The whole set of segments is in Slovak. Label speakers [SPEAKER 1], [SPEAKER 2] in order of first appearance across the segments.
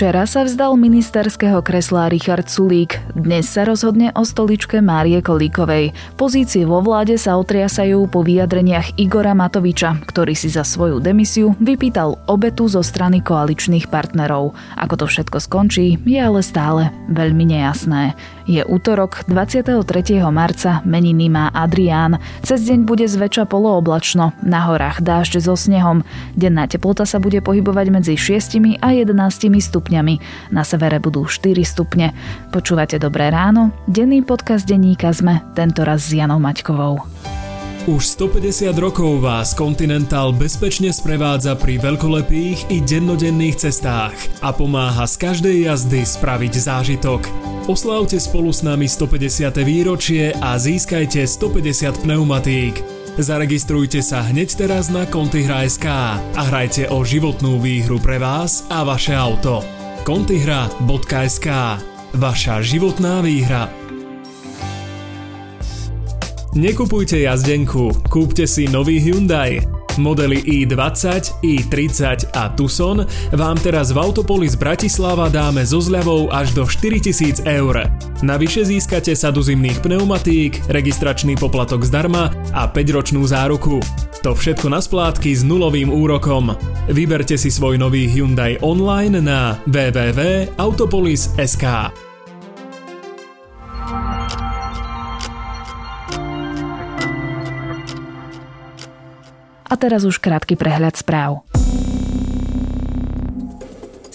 [SPEAKER 1] Včera sa vzdal ministerského kresla Richard Sulík. Dnes sa rozhodne o stoličke Márie Kolíkovej. Pozície vo vláde sa otriasajú po vyjadreniach Igora Matoviča, ktorý si za svoju demisiu vypýtal obetu zo strany koaličných partnerov. Ako to všetko skončí, je ale stále veľmi nejasné. Je útorok 23. marca, meniny má Adrián. Cez deň bude zväčša polooblačno, na horách dážď so snehom. Denná teplota sa bude pohybovať medzi 6 a 11 stupňami. Na severe budú 4 stupne. Počúvate Dobré ráno? Denný podcast denníka sme, tento raz s Janou Maťkovou.
[SPEAKER 2] Už 150 rokov vás Continental bezpečne sprevádza pri veľkolepých i dennodenných cestách a pomáha z každej jazdy spraviť zážitok. Oslávte spolu s nami 150. výročie a získajte 150 pneumatík. Zaregistrujte sa hneď teraz na Contigra.sk a hrajte o životnú výhru pre vás a vaše auto. Contihra.sk Vaša životná výhra. Nekupujte jazdenku, kúpte si nový Hyundai. Modely i20, i30 a Tucson vám teraz v Autopolis Bratislava dáme so zľavou až do 4000 eur. Navyše získate sadu zimných pneumatík, registračný poplatok zdarma a 5-ročnú záruku. To všetko na splátky s nulovým úrokom. Vyberte si svoj nový Hyundai online na www.autopolis.sk.
[SPEAKER 1] A teraz už krátky prehľad správ.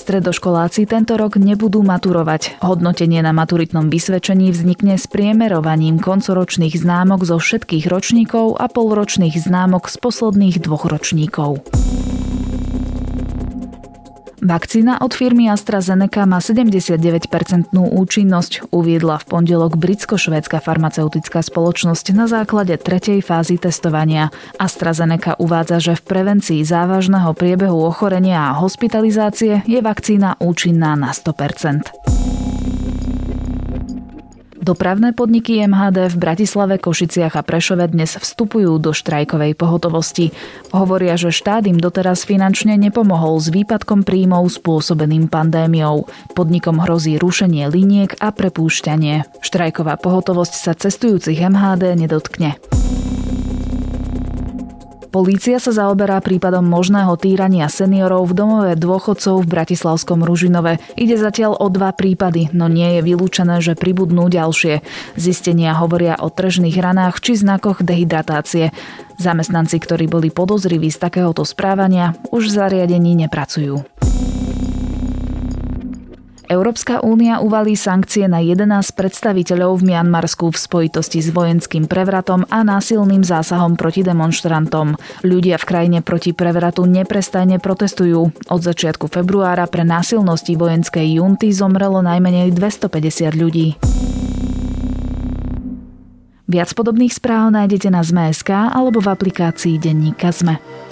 [SPEAKER 1] Stredoškoláci tento rok nebudú maturovať. Hodnotenie na maturitnom vysvedčení vznikne s priemerovaním koncoročných známok zo všetkých ročníkov a polročných známok z posledných dvoch ročníkov. Vakcína od firmy AstraZeneca má 79-percentnú účinnosť, uviedla v pondelok britsko-švédska farmaceutická spoločnosť na základe tretej fázy testovania. AstraZeneca uvádza, že v prevencii závažného priebehu ochorenia a hospitalizácie je vakcína účinná na 100%. Dopravné podniky MHD v Bratislave, Košiciach a Prešove dnes vstupujú do štrajkovej pohotovosti. Hovoria, že štát im doteraz finančne nepomohol s výpadkom príjmov spôsobeným pandémiou. Podnikom hrozí rušenie liniek a prepúšťanie. Štrajková pohotovosť sa cestujúcich MHD nedotkne. Polícia sa zaoberá prípadom možného týrania seniorov v domove dôchodcov v Bratislavskom Ružinove. Ide zatiaľ o dva prípady, no nie je vylúčené, že pribudnú ďalšie. Zistenia hovoria o tržných ranách či znakoch dehydratácie. Zamestnanci, ktorí boli podozriví z takéhoto správania, už v zariadení nepracujú. Európska únia uvalí sankcie na 11 predstaviteľov v Mianmarsku v spojitosti s vojenským prevratom a násilným zásahom proti demonstrantom. Ľudia v krajine proti prevratu neprestajne protestujú. Od začiatku februára pre násilnosti vojenskej junty zomrelo najmenej 250 ľudí. Viac podobných správ nájdete na ZME.sk alebo v aplikácii Denníka ZME.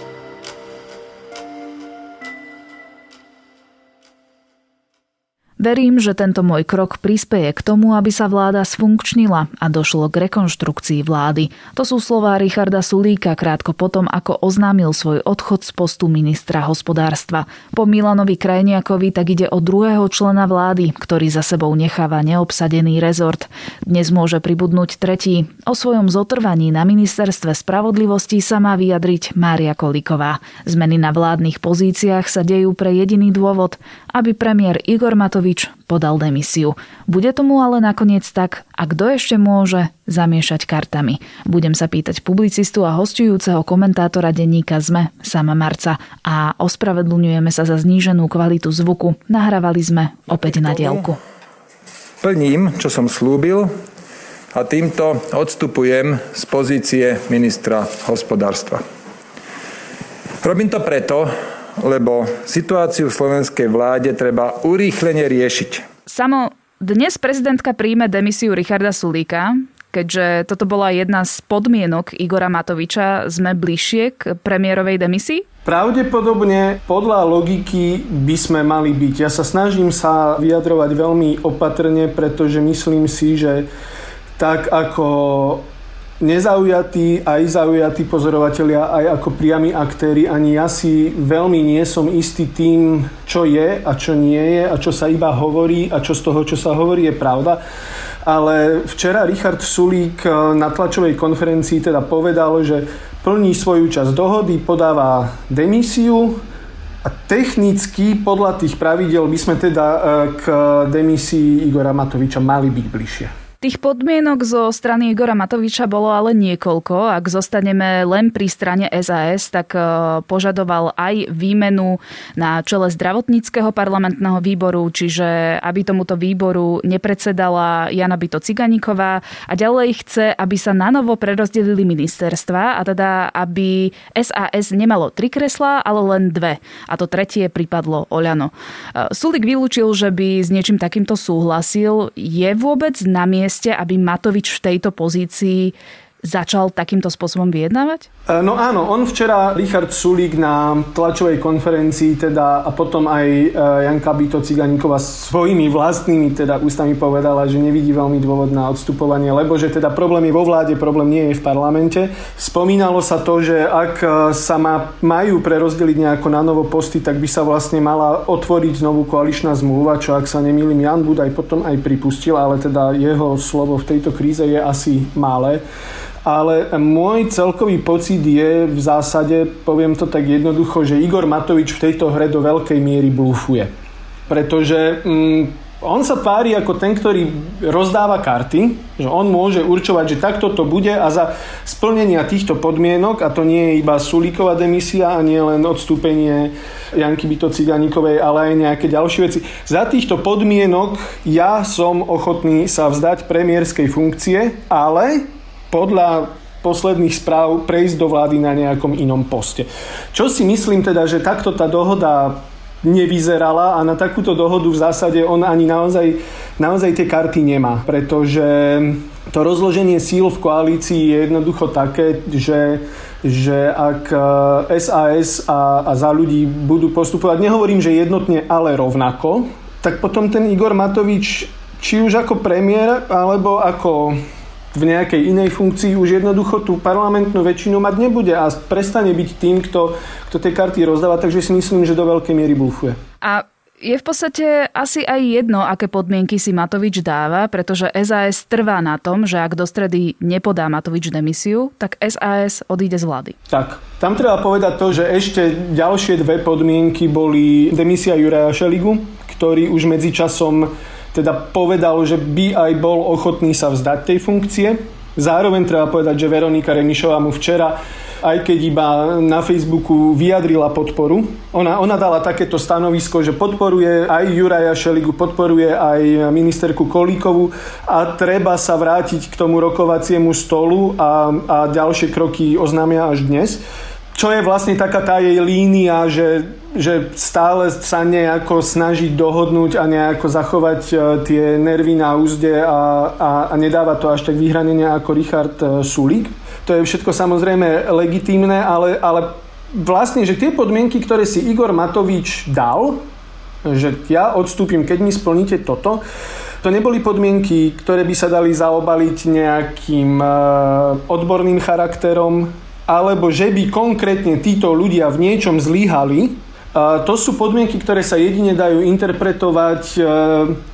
[SPEAKER 1] Verím, že tento môj krok prispeje k tomu, aby sa vláda sfunkčnila a došlo k rekonštrukcii vlády. To sú slová Richarda Sulíka krátko potom, ako oznámil svoj odchod z postu ministra hospodárstva. Po Milanovi Krajniakovi tak ide o druhého člena vlády, ktorý za sebou necháva neobsadený rezort. Dnes môže pribudnúť tretí. O svojom zotrvaní na ministerstve spravodlivosti sa má vyjadriť Mária Kolíková. Zmeny na vládnych pozíciách sa dejú pre jediný dôvod, aby premiér Igor Matovič podal demisiu. Bude tomu ale nakoniec tak, a kto ešte môže zamiešať kartami. Budem sa pýtať publicistu a hostujúceho komentátora denníka ZME, sama Marca, a ospravedlňujeme sa za zníženú kvalitu zvuku. Nahrávali sme opäť na dielku.
[SPEAKER 3] Plním, čo som slúbil a týmto odstupujem z pozície ministra hospodárstva. Robím to preto, lebo situáciu v slovenskej vláde treba urýchlene riešiť.
[SPEAKER 1] Samo dnes prezidentka príjme demisiu Richarda Sulíka, keďže toto bola jedna z podmienok Igora Matoviča, sme bližšie k premiérovej demisii?
[SPEAKER 4] Pravdepodobne podľa logiky by sme mali byť. Ja sa snažím sa vyjadrovať veľmi opatrne, pretože myslím si, že tak ako nezaujatí, aj zaujatí pozorovatelia, aj ako priami aktéry. Ani ja si veľmi nie som istý tým, čo je a čo nie je a čo sa iba hovorí a čo z toho, čo sa hovorí, je pravda. Ale včera Richard Sulík na tlačovej konferencii teda povedal, že plní svoju časť dohody, podáva demisiu, a technicky podľa tých pravidel by sme teda e, k demisii Igora Matoviča mali byť bližšie.
[SPEAKER 1] Tých podmienok zo strany Igora Matoviča bolo ale niekoľko. Ak zostaneme len pri strane SAS, tak e, požadoval aj výmenu na čele zdravotníckého parlamentného výboru, čiže aby tomuto výboru nepredsedala Jana Bito Ciganíková a ďalej chce, aby sa nanovo prerozdelili ministerstva a teda aby SAS nemalo tri kreslá, ale len dve. A to tretie pripadlo Oľano. E, Sulik vylúčil, že by s niečím takýmto súhlasil. Je vôbec na mieste mieste, aby Matovič v tejto pozícii začal takýmto spôsobom vyjednávať?
[SPEAKER 4] E, no áno, on včera, Richard Sulík na tlačovej konferencii teda a potom aj e, Janka Bito Ciganíková svojimi vlastnými teda ústami povedala, že nevidí veľmi dôvod na odstupovanie, lebo že teda problém je vo vláde, problém nie je v parlamente. Spomínalo sa to, že ak e, sa má, majú prerozdeliť nejako na novo posty, tak by sa vlastne mala otvoriť znovu koaličná zmluva, čo ak sa nemýlim Jan Budaj potom aj pripustil, ale teda jeho slovo v tejto kríze je asi malé ale môj celkový pocit je v zásade, poviem to tak jednoducho, že Igor Matovič v tejto hre do veľkej miery blúfuje. Pretože mm, on sa tvári ako ten, ktorý rozdáva karty, že on môže určovať, že takto to bude a za splnenia týchto podmienok, a to nie je iba Sulíková demisia a nie len odstúpenie Janky Byto Ciganíkovej, ale aj nejaké ďalšie veci. Za týchto podmienok ja som ochotný sa vzdať premiérskej funkcie, ale podľa posledných správ prejsť do vlády na nejakom inom poste. Čo si myslím teda, že takto tá dohoda nevyzerala a na takúto dohodu v zásade on ani naozaj, naozaj tie karty nemá, pretože to rozloženie síl v koalícii je jednoducho také, že, že ak SAS a, a za ľudí budú postupovať, nehovorím, že jednotne, ale rovnako, tak potom ten Igor Matovič, či už ako premiér, alebo ako v nejakej inej funkcii už jednoducho tú parlamentnú väčšinu mať nebude a prestane byť tým, kto, kto tie karty rozdáva, takže si myslím, že do veľkej miery blúfuje.
[SPEAKER 1] A je v podstate asi aj jedno, aké podmienky si Matovič dáva, pretože SAS trvá na tom, že ak do stredy nepodá Matovič demisiu, tak SAS odíde z vlády.
[SPEAKER 4] Tak, tam treba povedať to, že ešte ďalšie dve podmienky boli demisia Juraja Šeligu, ktorý už medzičasom teda povedal, že by aj bol ochotný sa vzdať tej funkcie. Zároveň treba povedať, že Veronika Remišová mu včera aj keď iba na Facebooku vyjadrila podporu. Ona, ona dala takéto stanovisko, že podporuje aj Juraja Šeligu, podporuje aj ministerku Kolíkovu a treba sa vrátiť k tomu rokovaciemu stolu a, a ďalšie kroky oznámia až dnes čo je vlastne taká tá jej línia, že, že stále sa nejako snaží dohodnúť a nejako zachovať e, tie nervy na úzde a, a, a nedáva to až tak vyhranenie ako Richard e, Sulík. To je všetko samozrejme legitímne, ale, ale vlastne, že tie podmienky, ktoré si Igor Matovič dal, že ja odstúpim, keď mi splníte toto, to neboli podmienky, ktoré by sa dali zaobaliť nejakým e, odborným charakterom, alebo že by konkrétne títo ľudia v niečom zlíhali, to sú podmienky, ktoré sa jedine dajú interpretovať e,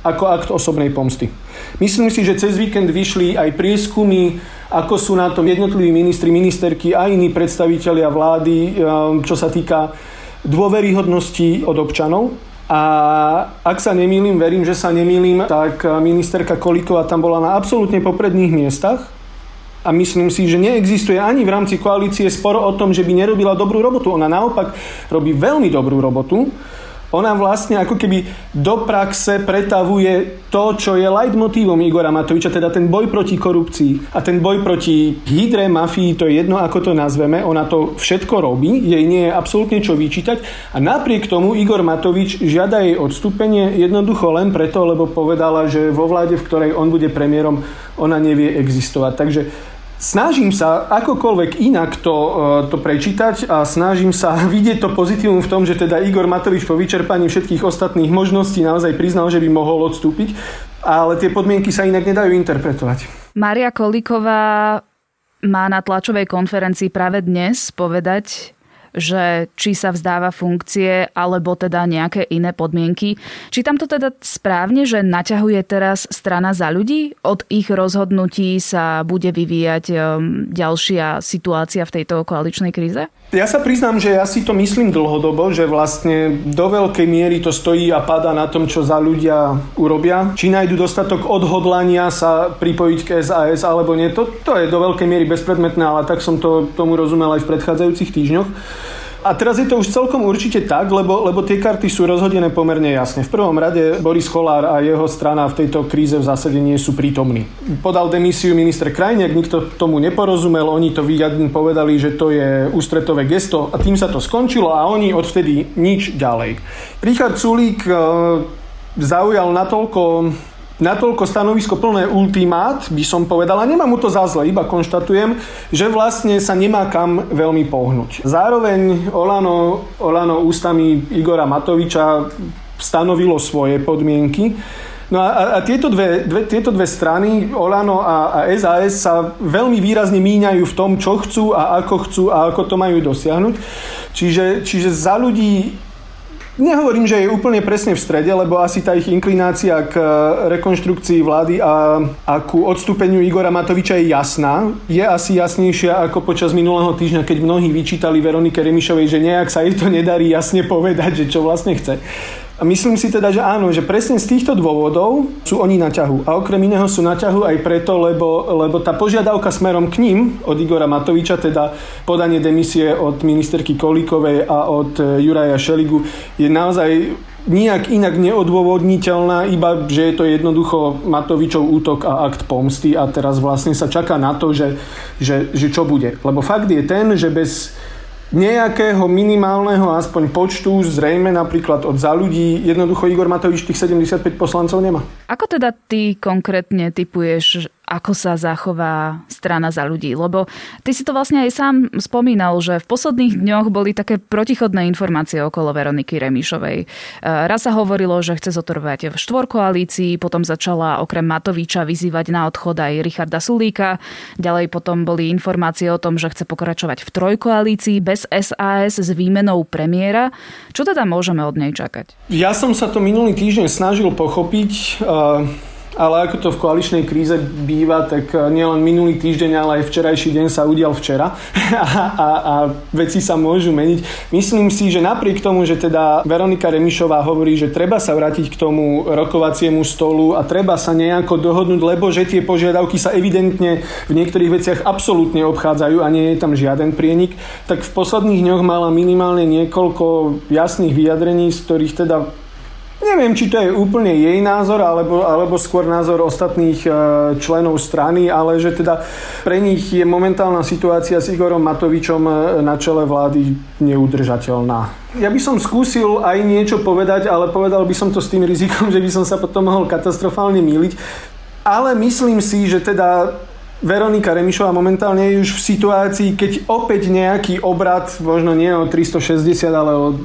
[SPEAKER 4] ako akt osobnej pomsty. Myslím si, že cez víkend vyšli aj prieskumy, ako sú na tom jednotliví ministri, ministerky a iní predstavitelia vlády, e, čo sa týka dôveryhodnosti od občanov. A ak sa nemýlim, verím, že sa nemýlim, tak ministerka Kolíková tam bola na absolútne popredných miestach a myslím si, že neexistuje ani v rámci koalície sporo o tom, že by nerobila dobrú robotu. Ona naopak robí veľmi dobrú robotu. Ona vlastne ako keby do praxe pretavuje to, čo je leitmotívom Igora Matoviča, teda ten boj proti korupcii a ten boj proti hydre, mafii, to je jedno, ako to nazveme. Ona to všetko robí, jej nie je absolútne čo vyčítať a napriek tomu Igor Matovič žiada jej odstúpenie jednoducho len preto, lebo povedala, že vo vláde, v ktorej on bude premiérom, ona nevie existovať. Takže Snažím sa akokoľvek inak to, e, to prečítať a snažím sa vidieť to pozitívum v tom, že teda Igor Matovič po vyčerpaní všetkých ostatných možností naozaj priznal, že by mohol odstúpiť, ale tie podmienky sa inak nedajú interpretovať.
[SPEAKER 1] Maria Kolíková má na tlačovej konferencii práve dnes povedať, že či sa vzdáva funkcie alebo teda nejaké iné podmienky. Či tam to teda správne, že naťahuje teraz strana za ľudí? Od ich rozhodnutí sa bude vyvíjať um, ďalšia situácia v tejto koaličnej kríze?
[SPEAKER 4] Ja sa priznám, že ja si to myslím dlhodobo, že vlastne do veľkej miery to stojí a pada na tom, čo za ľudia urobia. Či nájdu dostatok odhodlania sa pripojiť k SAS alebo nie, to, to je do veľkej miery bezpredmetné, ale tak som to tomu rozumel aj v predchádzajúcich týždňoch. A teraz je to už celkom určite tak, lebo, lebo tie karty sú rozhodené pomerne jasne. V prvom rade Boris Kolár a jeho strana v tejto kríze v zásade nie sú prítomní. Podal demisiu minister Krajniak, nikto tomu neporozumel, oni to vyjadne povedali, že to je ústretové gesto a tým sa to skončilo a oni odvtedy nič ďalej. Richard Sulík e, zaujal natoľko natoľko stanovisko plné ultimát, by som povedal, a nemám mu to za zle, iba konštatujem, že vlastne sa nemá kam veľmi pohnúť. Zároveň Olano, Olano ústami Igora Matoviča stanovilo svoje podmienky. No a, a tieto, dve, dve, tieto dve strany, Olano a, a SAS, sa veľmi výrazne míňajú v tom, čo chcú a ako chcú a ako to majú dosiahnuť. Čiže, čiže za ľudí Nehovorím, že je úplne presne v strede, lebo asi tá ich inklinácia k e, rekonštrukcii vlády a, a ku odstúpeniu Igora Matoviča je jasná. Je asi jasnejšia ako počas minulého týždňa, keď mnohí vyčítali Veronike Remišovej, že nejak sa jej to nedarí jasne povedať, že čo vlastne chce. A myslím si teda, že áno, že presne z týchto dôvodov sú oni na ťahu. A okrem iného sú na ťahu aj preto, lebo, lebo tá požiadavka smerom k ním od Igora Matoviča, teda podanie demisie od ministerky Kolíkovej a od e, Juraja Šeligu, je naozaj nijak inak neodôvodniteľná, iba že je to jednoducho Matovičov útok a akt pomsty a teraz vlastne sa čaká na to, že, že, že čo bude. Lebo fakt je ten, že bez nejakého minimálneho aspoň počtu, zrejme napríklad od za ľudí, jednoducho Igor Matovič tých 75 poslancov nemá.
[SPEAKER 1] Ako teda ty konkrétne typuješ, ako sa zachová strana za ľudí. Lebo ty si to vlastne aj sám spomínal, že v posledných dňoch boli také protichodné informácie okolo Veroniky Remišovej. E, raz sa hovorilo, že chce zotrvať v štvorkoalícii, potom začala okrem Matoviča vyzývať na odchod aj Richarda Sulíka. Ďalej potom boli informácie o tom, že chce pokračovať v trojkoalícii bez SAS s výmenou premiéra. Čo teda môžeme od nej čakať?
[SPEAKER 4] Ja som sa to minulý týždeň snažil pochopiť. Uh ale ako to v koaličnej kríze býva, tak eh, nielen minulý týždeň, ale aj včerajší deň sa udial včera a, a, a veci sa môžu meniť. Myslím si, že napriek tomu, že teda Veronika Remišová hovorí, že treba sa vrátiť k tomu rokovaciemu stolu a treba sa nejako dohodnúť, lebo že tie požiadavky sa evidentne v niektorých veciach absolútne obchádzajú a nie je tam žiaden prienik, tak v posledných dňoch mala minimálne niekoľko jasných vyjadrení, z ktorých teda Neviem, či to je úplne jej názor, alebo, alebo skôr názor ostatných e, členov strany, ale že teda pre nich je momentálna situácia s Igorom Matovičom e, na čele vlády neudržateľná. Ja by som skúsil aj niečo povedať, ale povedal by som to s tým rizikom, že by som sa potom mohol katastrofálne míliť. Ale myslím si, že teda Veronika Remišová momentálne je už v situácii, keď opäť nejaký obrad, možno nie o 360, ale o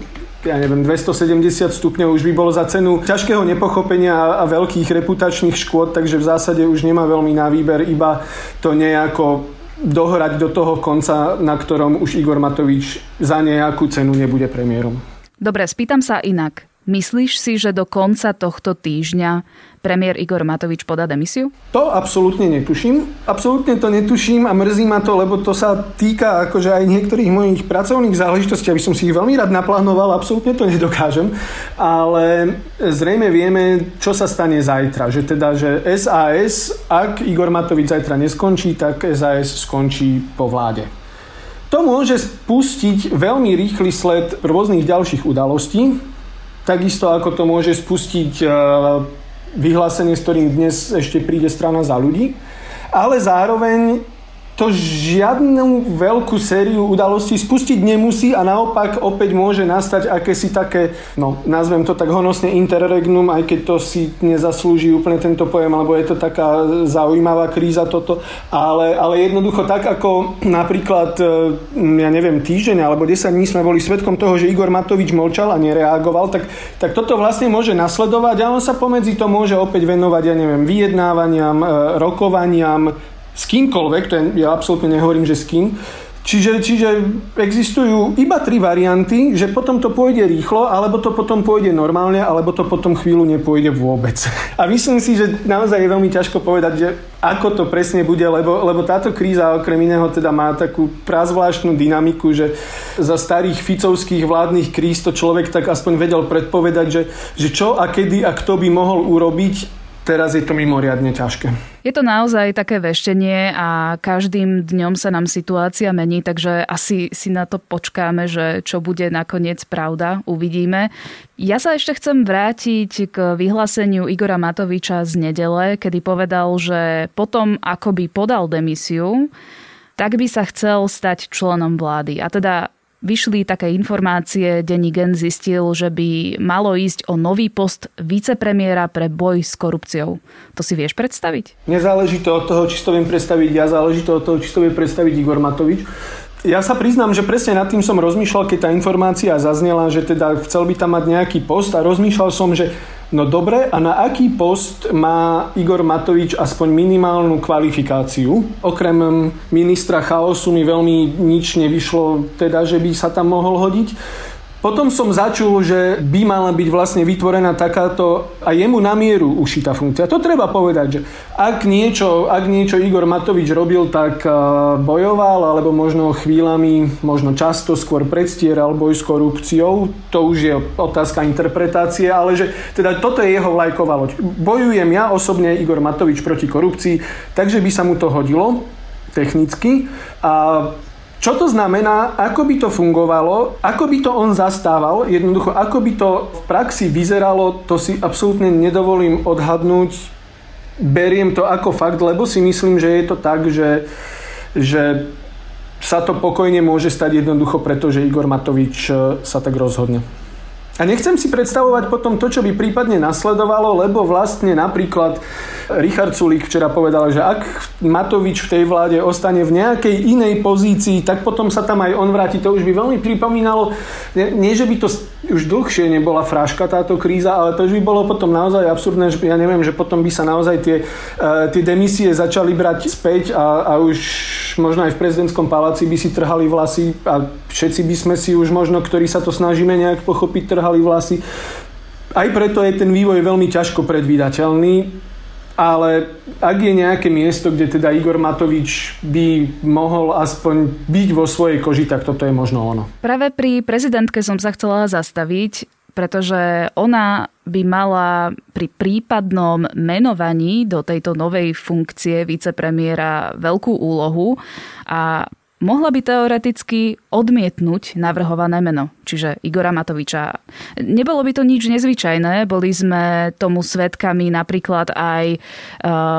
[SPEAKER 4] ja neviem, 270 stupňov už by bolo za cenu ťažkého nepochopenia a veľkých reputačných škôd, takže v zásade už nemá veľmi na výber, iba to nejako dohrať do toho konca, na ktorom už Igor Matovič za nejakú cenu nebude premiérom.
[SPEAKER 1] Dobre, spýtam sa inak. Myslíš si, že do konca tohto týždňa premiér Igor Matovič podá demisiu?
[SPEAKER 4] To absolútne netuším. Absolútne to netuším a mrzí ma to, lebo to sa týka akože aj niektorých mojich pracovných záležitostí, aby som si ich veľmi rád naplánoval, absolútne to nedokážem. Ale zrejme vieme, čo sa stane zajtra. Že teda, že SAS, ak Igor Matovič zajtra neskončí, tak SAS skončí po vláde. To môže spustiť veľmi rýchly sled rôznych ďalších udalostí, Takisto ako to môže spustiť e, vyhlásenie, s ktorým dnes ešte príde strana za ľudí. Ale zároveň to žiadnu veľkú sériu udalostí spustiť nemusí a naopak opäť môže nastať akési také, no nazvem to tak honosne interregnum, aj keď to si nezaslúži úplne tento pojem, alebo je to taká zaujímavá kríza toto, ale, ale jednoducho tak ako napríklad, e, ja neviem, týždeň alebo 10 dní sme boli svetkom toho, že Igor Matovič molčal a nereagoval, tak, tak toto vlastne môže nasledovať a on sa pomedzi to môže opäť venovať, ja neviem, vyjednávaniam, e, rokovaniam, s kýmkoľvek, to je, ja absolútne nehovorím, že s kým, Čiže, čiže existujú iba tri varianty, že potom to pôjde rýchlo, alebo to potom pôjde normálne, alebo to potom chvíľu nepôjde vôbec. A myslím si, že naozaj je veľmi ťažko povedať, že ako to presne bude, lebo, lebo táto kríza okrem iného teda má takú prazvláštnu dynamiku, že za starých ficovských vládnych kríz to človek tak aspoň vedel predpovedať, že, že čo a kedy a kto by mohol urobiť Teraz je to mimoriadne ťažké.
[SPEAKER 1] Je to naozaj také veštenie a každým dňom sa nám situácia mení, takže asi si na to počkáme, že čo bude nakoniec pravda, uvidíme. Ja sa ešte chcem vrátiť k vyhláseniu Igora Matoviča z nedele, kedy povedal, že potom, ako by podal demisiu, tak by sa chcel stať členom vlády. A teda vyšli také informácie, denní gen zistil, že by malo ísť o nový post vicepremiéra pre boj s korupciou. To si vieš predstaviť?
[SPEAKER 4] Nezáleží to od toho, či to viem predstaviť ja, záleží to od toho, či to vie predstaviť Igor Matovič. Ja sa priznám, že presne nad tým som rozmýšľal, keď tá informácia zaznela, že teda chcel by tam mať nejaký post a rozmýšľal som, že no dobre, a na aký post má Igor Matovič aspoň minimálnu kvalifikáciu? Okrem ministra chaosu mi veľmi nič nevyšlo, teda, že by sa tam mohol hodiť. Potom som začul, že by mala byť vlastne vytvorená takáto a jemu na mieru ušitá funkcia. To treba povedať, že ak niečo, ak niečo Igor Matovič robil, tak bojoval, alebo možno chvíľami, možno často skôr predstieral boj s korupciou. To už je otázka interpretácie, ale že teda toto je jeho vlajková loď. Bojujem ja osobne Igor Matovič proti korupcii, takže by sa mu to hodilo technicky. A čo to znamená, ako by to fungovalo, ako by to on zastával, jednoducho ako by to v praxi vyzeralo, to si absolútne nedovolím odhadnúť. Beriem to ako fakt, lebo si myslím, že je to tak, že, že sa to pokojne môže stať jednoducho, pretože Igor Matovič e, sa tak rozhodne. A nechcem si predstavovať potom to, čo by prípadne nasledovalo, lebo vlastne napríklad Richard Sulík včera povedal, že ak Matovič v tej vláde ostane v nejakej inej pozícii, tak potom sa tam aj on vráti. To už by veľmi pripomínalo, nie, že by to už dlhšie nebola fráška táto kríza, ale to už by bolo potom naozaj absurdné, že ja neviem, že potom by sa naozaj tie, uh, tie demisie začali brať späť a, a už možno aj v prezidentskom paláci by si trhali vlasy a všetci by sme si už možno, ktorí sa to snažíme nejak pochopiť, trhali vlasy. Aj preto je ten vývoj veľmi ťažko predvídateľný, ale ak je nejaké miesto, kde teda Igor Matovič by mohol aspoň byť vo svojej koži, tak toto je možno ono.
[SPEAKER 1] Práve pri prezidentke som sa chcela zastaviť, pretože ona by mala pri prípadnom menovaní do tejto novej funkcie vicepremiéra veľkú úlohu a mohla by teoreticky odmietnúť navrhované meno, čiže Igora Matoviča. Nebolo by to nič nezvyčajné, boli sme tomu svetkami napríklad aj e,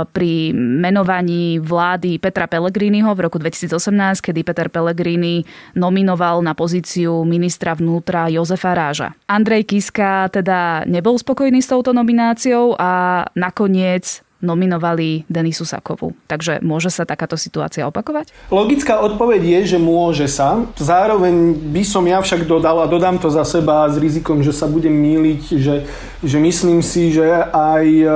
[SPEAKER 1] pri menovaní vlády Petra Pellegriniho v roku 2018, kedy Peter Pellegrini nominoval na pozíciu ministra vnútra Jozefa Ráža. Andrej Kiska teda nebol spokojný s touto nomináciou a nakoniec nominovali Denisu Sakovu. Takže môže sa takáto situácia opakovať?
[SPEAKER 4] Logická odpoveď je, že môže sa. Zároveň by som ja však dodal a dodám to za seba s rizikom, že sa budem míliť, že, že myslím si, že aj e,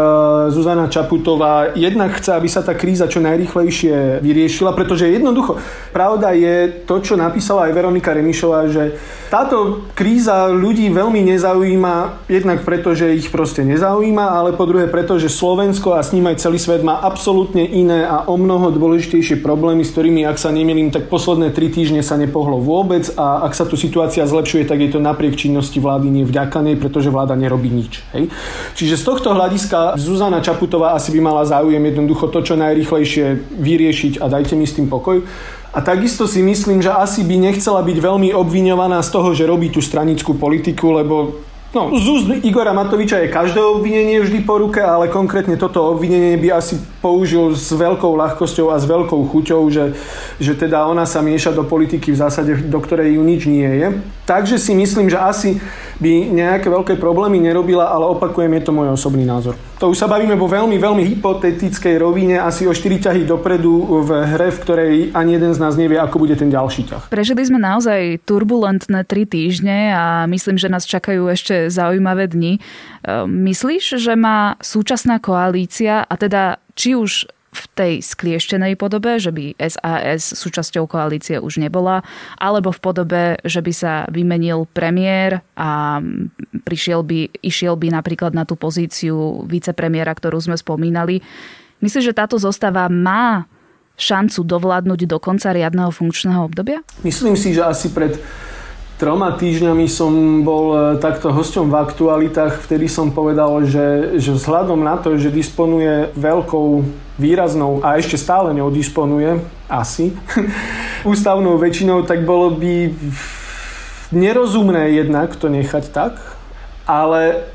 [SPEAKER 4] Zuzana Čaputová jednak chce, aby sa tá kríza čo najrychlejšie vyriešila, pretože jednoducho pravda je to, čo napísala aj Veronika Remišová, že táto kríza ľudí veľmi nezaujíma, jednak preto, že ich proste nezaujíma, ale po druhé preto, že Slovensko a ním aj celý svet má absolútne iné a o mnoho dôležitejšie problémy, s ktorými, ak sa nemýlim, tak posledné tri týždne sa nepohlo vôbec a ak sa tu situácia zlepšuje, tak je to napriek činnosti vlády nie vďaka nej, pretože vláda nerobí nič. Hej? Čiže z tohto hľadiska Zuzana Čaputová asi by mala záujem jednoducho to, čo najrychlejšie vyriešiť a dajte mi s tým pokoj. A takisto si myslím, že asi by nechcela byť veľmi obviňovaná z toho, že robí tú stranickú politiku, lebo No, z úst Igora Matoviča je každé obvinenie vždy po ruke, ale konkrétne toto obvinenie by asi použil s veľkou ľahkosťou a s veľkou chuťou, že, že teda ona sa mieša do politiky v zásade, do ktorej ju nič nie je. Takže si myslím, že asi by nejaké veľké problémy nerobila, ale opakujem, je to môj osobný názor. To už sa bavíme vo veľmi, veľmi hypotetickej rovine, asi o 4 ťahy dopredu v hre, v ktorej ani jeden z nás nevie, ako bude ten ďalší ťah.
[SPEAKER 1] Prežili sme naozaj turbulentné 3 týždne a myslím, že nás čakajú ešte zaujímavé dni. Ehm, myslíš, že má súčasná koalícia a teda či už v tej sklieštenej podobe, že by SAS súčasťou koalície už nebola, alebo v podobe, že by sa vymenil premiér a prišiel by, išiel by napríklad na tú pozíciu vicepremiéra, ktorú sme spomínali. Myslím, že táto zostava má šancu dovládnuť do konca riadneho funkčného obdobia?
[SPEAKER 4] Myslím si, že asi pred troma týždňami som bol e, takto hosťom v aktualitách, vtedy som povedal, že, že vzhľadom na to, že disponuje veľkou, výraznou a ešte stále ňou disponuje, asi, ústavnou väčšinou, tak bolo by nerozumné jednak to nechať tak, ale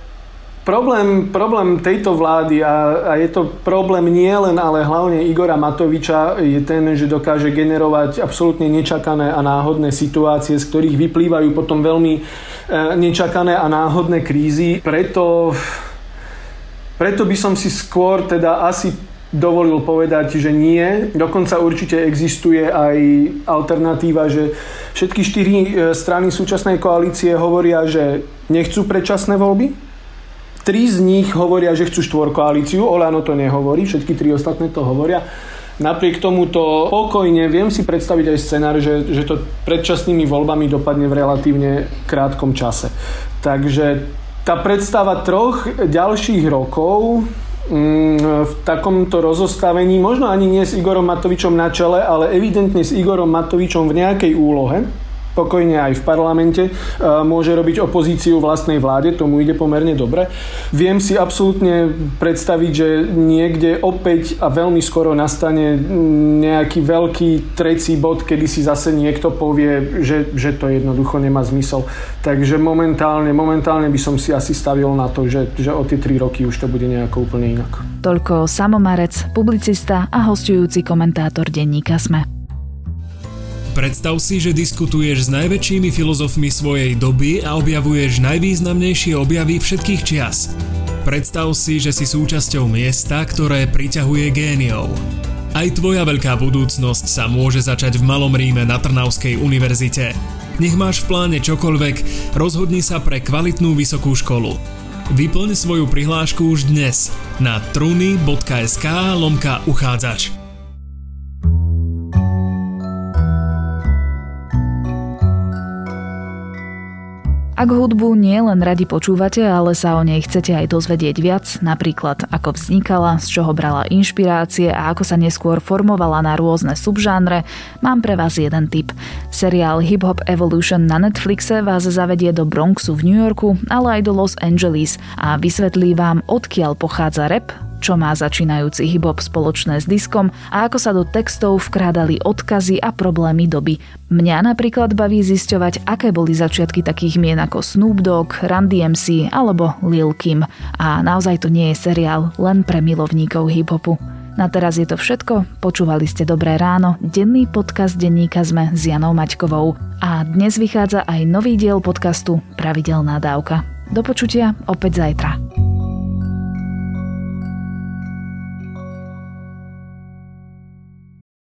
[SPEAKER 4] Problém, problém tejto vlády, a, a je to problém nie len, ale hlavne Igora Matoviča, je ten, že dokáže generovať absolútne nečakané a náhodné situácie, z ktorých vyplývajú potom veľmi e, nečakané a náhodné krízy. Preto, preto by som si skôr teda asi dovolil povedať, že nie. Dokonca určite existuje aj alternatíva, že všetky štyri e, strany súčasnej koalície hovoria, že nechcú predčasné voľby Tri z nich hovoria, že chcú štvorkoalíciu, Olano to nehovorí, všetky tri ostatné to hovoria. Napriek tomuto pokojne viem si predstaviť aj scenár, že, že to predčasnými voľbami dopadne v relatívne krátkom čase. Takže tá predstava troch ďalších rokov mm, v takomto rozostavení, možno ani nie s Igorom Matovičom na čele, ale evidentne s Igorom Matovičom v nejakej úlohe, pokojne aj v parlamente, e, môže robiť opozíciu vlastnej vláde, tomu ide pomerne dobre. Viem si absolútne predstaviť, že niekde opäť a veľmi skoro nastane nejaký veľký trecí bod, kedy si zase niekto povie, že, že to jednoducho nemá zmysel. Takže momentálne, momentálne by som si asi stavil na to, že, že o tie tri roky už to bude nejako úplne inak.
[SPEAKER 1] Toľko Samomarec, publicista a hostujúci komentátor denníka Sme.
[SPEAKER 2] Predstav si, že diskutuješ s najväčšími filozofmi svojej doby a objavuješ najvýznamnejšie objavy všetkých čias. Predstav si, že si súčasťou miesta, ktoré priťahuje géniov. Aj tvoja veľká budúcnosť sa môže začať v Malom Ríme na Trnavskej univerzite. Nech máš v pláne čokoľvek, rozhodni sa pre kvalitnú vysokú školu. Vyplň svoju prihlášku už dnes na truny.sk lomka uchádzač.
[SPEAKER 1] Ak hudbu nie len radi počúvate, ale sa o nej chcete aj dozvedieť viac, napríklad ako vznikala, z čoho brala inšpirácie a ako sa neskôr formovala na rôzne subžánre, mám pre vás jeden tip. Seriál Hip Hop Evolution na Netflixe vás zavedie do Bronxu v New Yorku, ale aj do Los Angeles a vysvetlí vám, odkiaľ pochádza rap, čo má začínajúci hip-hop spoločné s diskom a ako sa do textov vkrádali odkazy a problémy doby. Mňa napríklad baví zisťovať, aké boli začiatky takých mien ako Snoop Dogg, Run DMC alebo Lil Kim. A naozaj to nie je seriál len pre milovníkov hip-hopu. Na teraz je to všetko. Počúvali ste Dobré ráno, denný podcast denníka sme s Janou Maťkovou. A dnes vychádza aj nový diel podcastu Pravidelná dávka. Do počutia opäť zajtra.